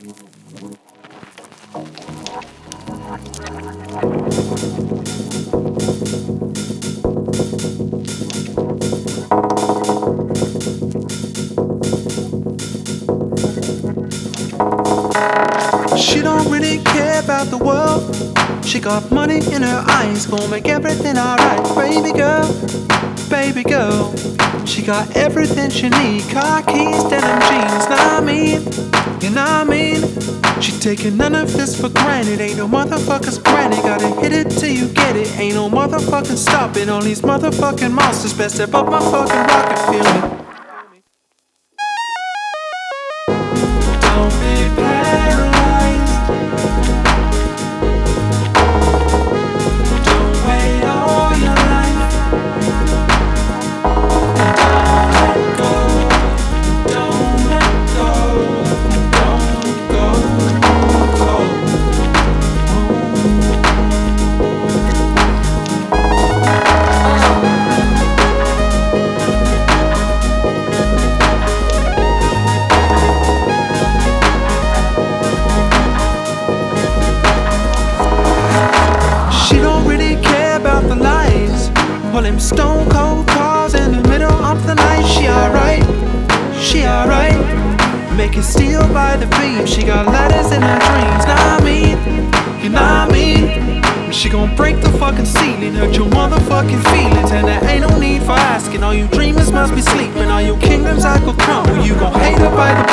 She don't really care about the world. She got money in her eyes, gonna make everything alright. Baby girl, baby girl. She got everything she need. Car keys, denim jeans. Know I mean? You know I mean? She taking none of this for granted. Ain't no motherfucker's granted. Gotta hit it till you get it. Ain't no motherfucking stopping. All these motherfucking monsters. Best step up my fucking rocket, feel Them stone cold cars in the middle of the night. She alright, she alright. Making steel by the beam. She got ladders in her dreams. Know I mean, you know I mean. She gon' break the fucking ceiling, hurt your motherfucking feelings, and there ain't no need for asking. All you dreamers must be sleeping. All your kingdoms I could crumble. You gon' hate her by the